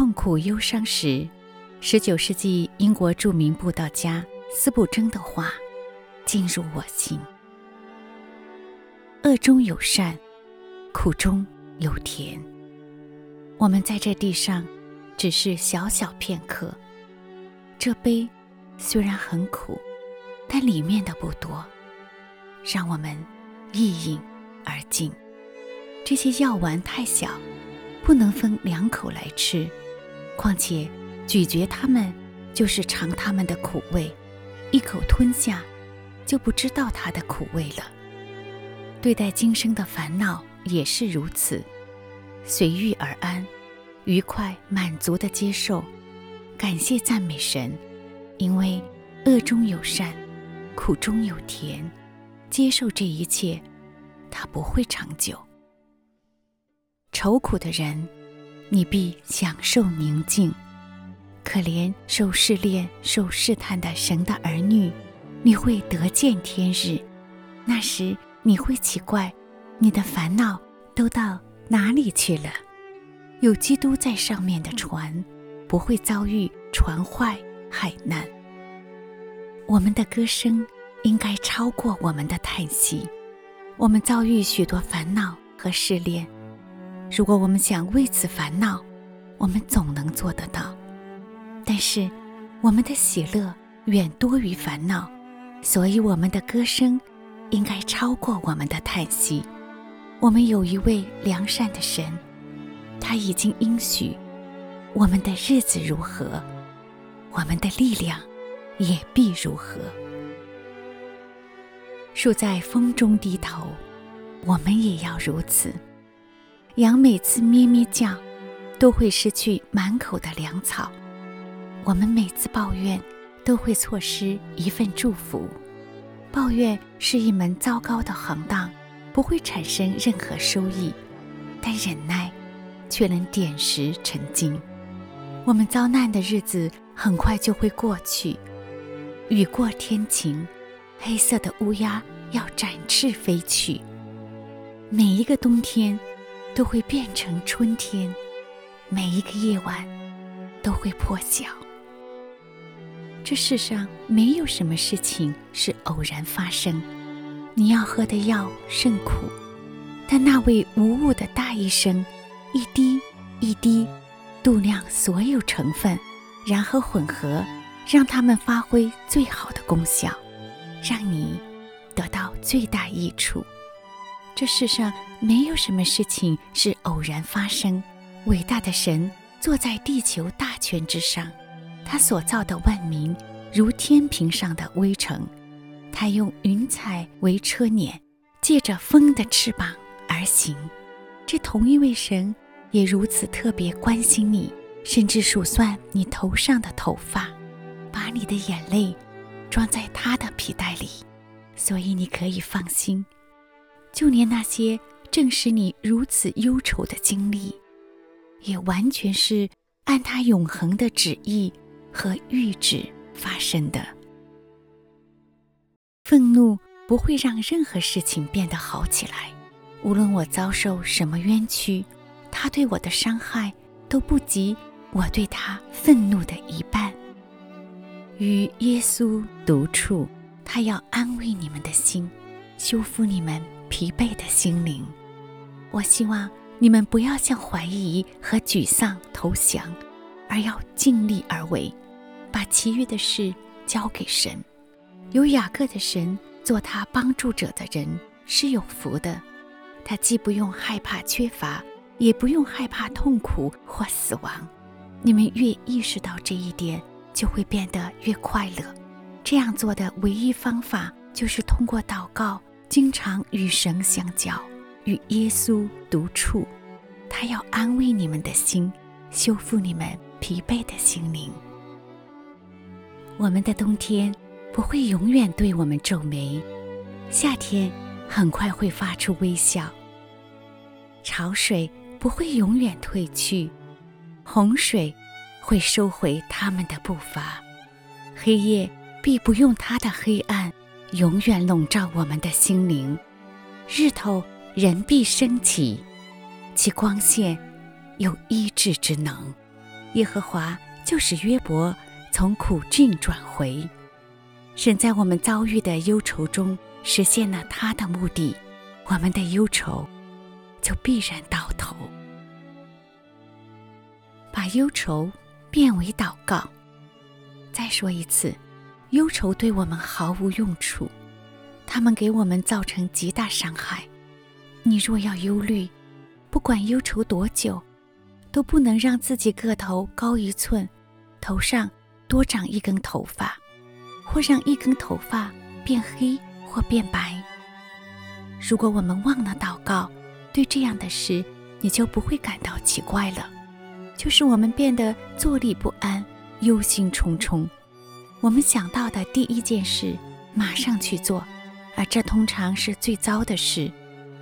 痛苦忧伤时，十九世纪英国著名布道家斯布真的话进入我心：恶中有善，苦中有甜。我们在这地上只是小小片刻，这杯虽然很苦，但里面的不多，让我们一饮而尽。这些药丸太小，不能分两口来吃，况且咀嚼它们就是尝它们的苦味，一口吞下就不知道它的苦味了。对待今生的烦恼也是如此，随遇而安，愉快满足地接受，感谢赞美神，因为恶中有善，苦中有甜，接受这一切，它不会长久。愁苦的人，你必享受宁静；可怜受试炼、受试探的神的儿女，你会得见天日。那时你会奇怪，你的烦恼都到哪里去了？有基督在上面的船，不会遭遇船坏、海难。我们的歌声应该超过我们的叹息。我们遭遇许多烦恼和试炼。如果我们想为此烦恼，我们总能做得到。但是，我们的喜乐远多于烦恼，所以我们的歌声应该超过我们的叹息。我们有一位良善的神，他已经应许，我们的日子如何，我们的力量也必如何。树在风中低头，我们也要如此。羊每次咩咩叫，都会失去满口的粮草；我们每次抱怨，都会错失一份祝福。抱怨是一门糟糕的行当，不会产生任何收益；但忍耐，却能点石成金。我们遭难的日子很快就会过去，雨过天晴，黑色的乌鸦要展翅飞去。每一个冬天。都会变成春天，每一个夜晚都会破晓。这世上没有什么事情是偶然发生。你要喝的药甚苦，但那位无误的大医生，一滴一滴度量所有成分，然后混合，让它们发挥最好的功效，让你得到最大益处。这世上没有什么事情是偶然发生。伟大的神坐在地球大权之上，他所造的万民如天平上的微尘。他用云彩为车辇，借着风的翅膀而行。这同一位神也如此特别关心你，甚至数算你头上的头发，把你的眼泪装在他的皮带里，所以你可以放心。就连那些正使你如此忧愁的经历，也完全是按他永恒的旨意和预旨发生的。愤怒不会让任何事情变得好起来，无论我遭受什么冤屈，他对我的伤害都不及我对他愤怒的一半。与耶稣独处，他要安慰你们的心，修复你们。疲惫的心灵，我希望你们不要向怀疑和沮丧投降，而要尽力而为，把其余的事交给神。有雅各的神做他帮助者的人是有福的，他既不用害怕缺乏，也不用害怕痛苦或死亡。你们越意识到这一点，就会变得越快乐。这样做的唯一方法就是通过祷告。经常与神相交，与耶稣独处，他要安慰你们的心，修复你们疲惫的心灵。我们的冬天不会永远对我们皱眉，夏天很快会发出微笑。潮水不会永远退去，洪水会收回他们的步伐，黑夜必不用它的黑暗。永远笼罩我们的心灵，日头仍必升起，其光线有医治之能。耶和华就使约伯从苦境转回。神在我们遭遇的忧愁中实现了他的目的，我们的忧愁就必然到头。把忧愁变为祷告。再说一次，忧愁对我们毫无用处，它们给我们造成极大伤害。你若要忧虑，不管忧愁多久，都不能让自己个头高一寸，头上多长一根头发，或让一根头发变黑或变白。如果我们忘了祷告，对这样的事，你就不会感到奇怪了。就是我们变得坐立不安。忧心忡忡，我们想到的第一件事，马上去做，而这通常是最糟的事，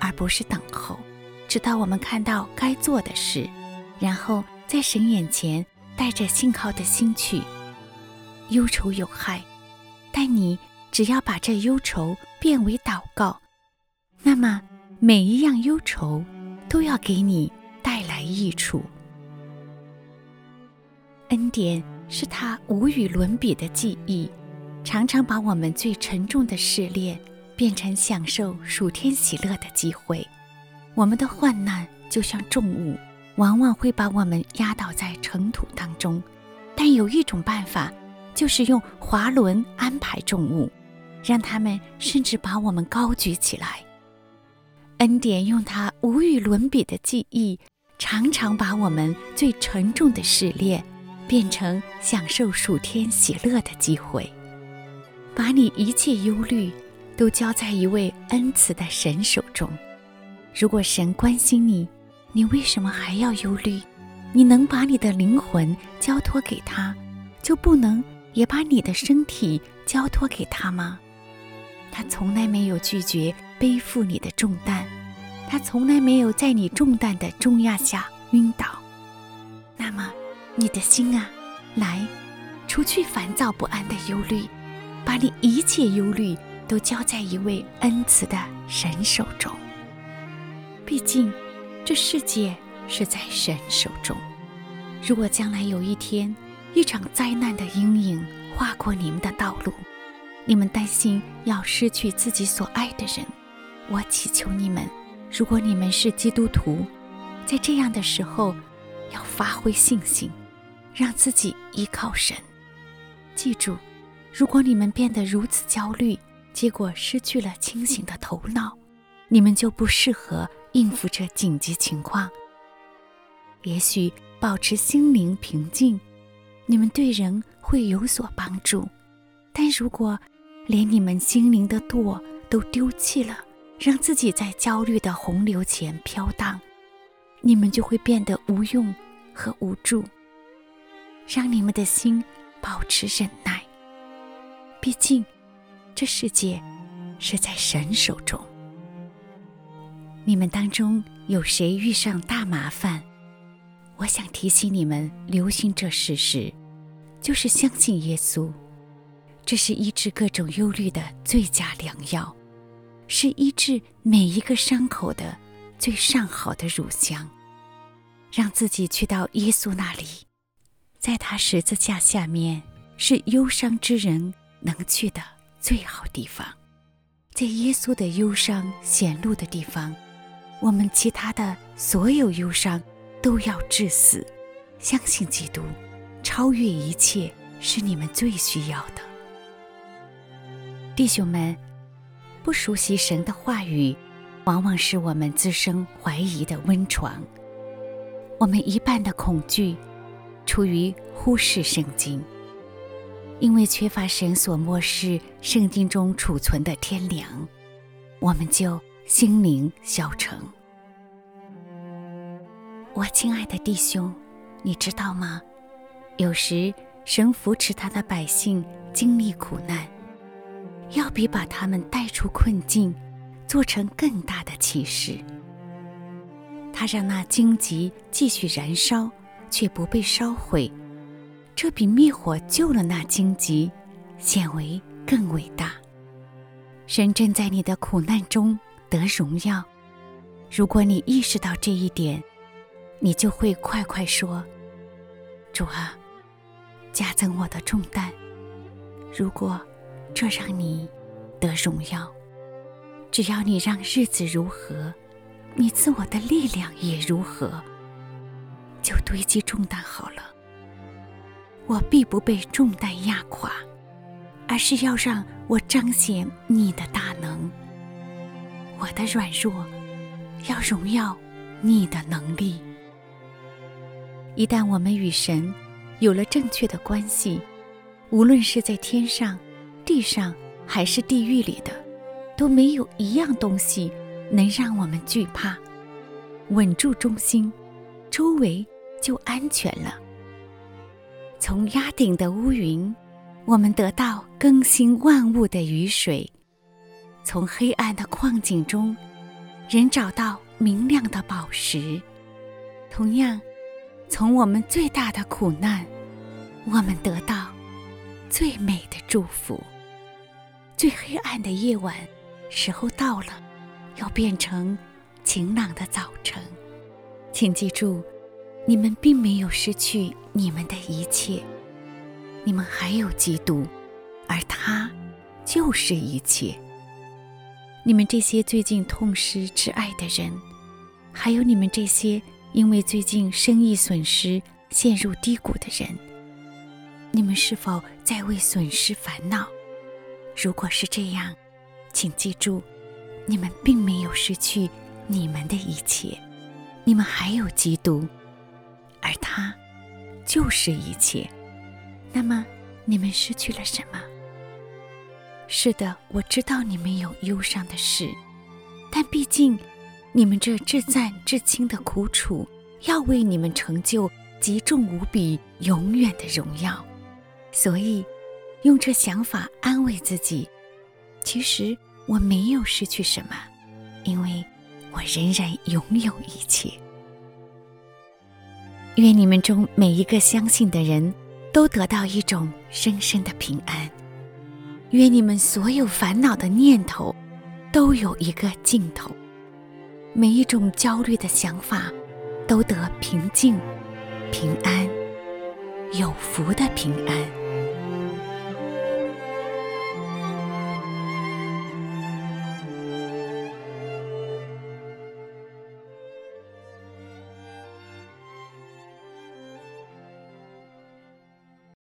而不是等候，直到我们看到该做的事，然后在神眼前带着信靠的心去。忧愁有害，但你只要把这忧愁变为祷告，那么每一样忧愁都要给你带来益处。恩典。是他无与伦比的记忆，常常把我们最沉重的试炼变成享受暑天喜乐的机会。我们的患难就像重物，往往会把我们压倒在尘土当中。但有一种办法，就是用滑轮安排重物，让他们甚至把我们高举起来。恩典用他无与伦比的记忆，常常把我们最沉重的试炼。变成享受暑天喜乐的机会，把你一切忧虑都交在一位恩慈的神手中。如果神关心你，你为什么还要忧虑？你能把你的灵魂交托给他，就不能也把你的身体交托给他吗？他从来没有拒绝背负你的重担，他从来没有在你重担的重压下晕倒。那么。你的心啊，来，除去烦躁不安的忧虑，把你一切忧虑都交在一位恩慈的神手中。毕竟，这世界是在神手中。如果将来有一天，一场灾难的阴影划过你们的道路，你们担心要失去自己所爱的人，我祈求你们，如果你们是基督徒，在这样的时候，要发挥信心。让自己依靠神。记住，如果你们变得如此焦虑，结果失去了清醒的头脑，你们就不适合应付这紧急情况。也许保持心灵平静，你们对人会有所帮助。但如果连你们心灵的舵都丢弃了，让自己在焦虑的洪流前飘荡，你们就会变得无用和无助。让你们的心保持忍耐，毕竟这世界是在神手中。你们当中有谁遇上大麻烦？我想提醒你们留心这事实，就是相信耶稣，这是医治各种忧虑的最佳良药，是医治每一个伤口的最上好的乳香。让自己去到耶稣那里。在他十字架下面，是忧伤之人能去的最好地方。在耶稣的忧伤显露的地方，我们其他的所有忧伤都要致死。相信基督，超越一切，是你们最需要的。弟兄们，不熟悉神的话语，往往是我们滋生怀疑的温床。我们一半的恐惧。出于忽视圣经，因为缺乏神所默示圣经中储存的天粮，我们就心灵消沉。我亲爱的弟兄，你知道吗？有时神扶持他的百姓经历苦难，要比把他们带出困境做成更大的启示。他让那荆棘继续燃烧。却不被烧毁，这比灭火救了那荆棘，显为更伟大。神正在你的苦难中得荣耀。如果你意识到这一点，你就会快快说：“主啊，加增我的重担。如果这让你得荣耀，只要你让日子如何，你赐我的力量也如何，就堆积重担好了。我必不被重担压垮，而是要让我彰显你的大能。我的软弱要荣耀你的能力。一旦我们与神有了正确的关系，无论是在天上、地上还是地狱里的，都没有一样东西能让我们惧怕。稳住中心，周围就安全了。从压顶的乌云，我们得到更新万物的雨水；从黑暗的矿井中，人找到明亮的宝石。同样。从我们最大的苦难，我们得到最美的祝福。最黑暗的夜晚，时候到了，要变成晴朗的早晨。请记住，你们并没有失去你们的一切，你们还有基督，而他就是一切。你们这些最近痛失挚爱的人，还有你们这些。因为最近生意损失陷入低谷的人，你们是否在为损失烦恼？如果是这样，请记住，你们并没有失去你们的一切，你们还有基督，而他就是一切。那么，你们失去了什么？是的，我知道你们有忧伤的事，但毕竟。你们这至暂至轻的苦楚，要为你们成就极重无比、永远的荣耀。所以，用这想法安慰自己：其实我没有失去什么，因为我仍然拥有一切。愿你们中每一个相信的人都得到一种深深的平安。愿你们所有烦恼的念头都有一个尽头。每一种焦虑的想法，都得平静、平安、有福的平安。